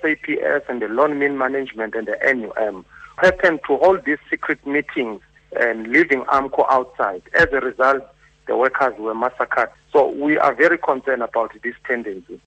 SAPS and the Lonmin Management and the NUM happened to hold these secret meetings and leaving AMCU outside. As a result, the workers were massacred. So we are very concerned about this tendency.